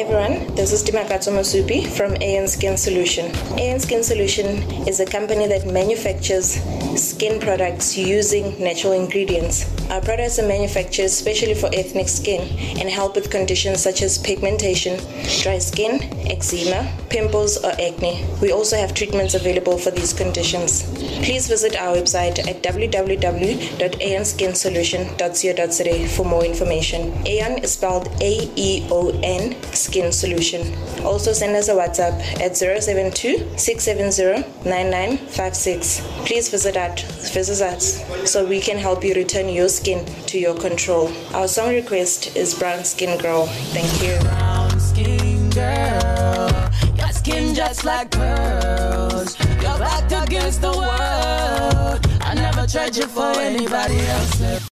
everyone, this is Dimakatso Masupi from Aeon Skin Solution. Aeon Skin Solution is a company that manufactures skin products using natural ingredients. Our products are manufactured especially for ethnic skin and help with conditions such as pigmentation, dry skin, eczema, pimples, or acne. We also have treatments available for these conditions. Please visit our website at www.aeonskinsolution.co.za for more information. Aeon is spelled A E O N Skin Solution. Also send us a WhatsApp at 072 670 9956. Please visit us, visit us so we can help you return your skin to your control. Our song request is Brown Skin Girl. Thank you. Brown skin girl, skin just like pearls. You're back against the world. I never tried you for anybody else.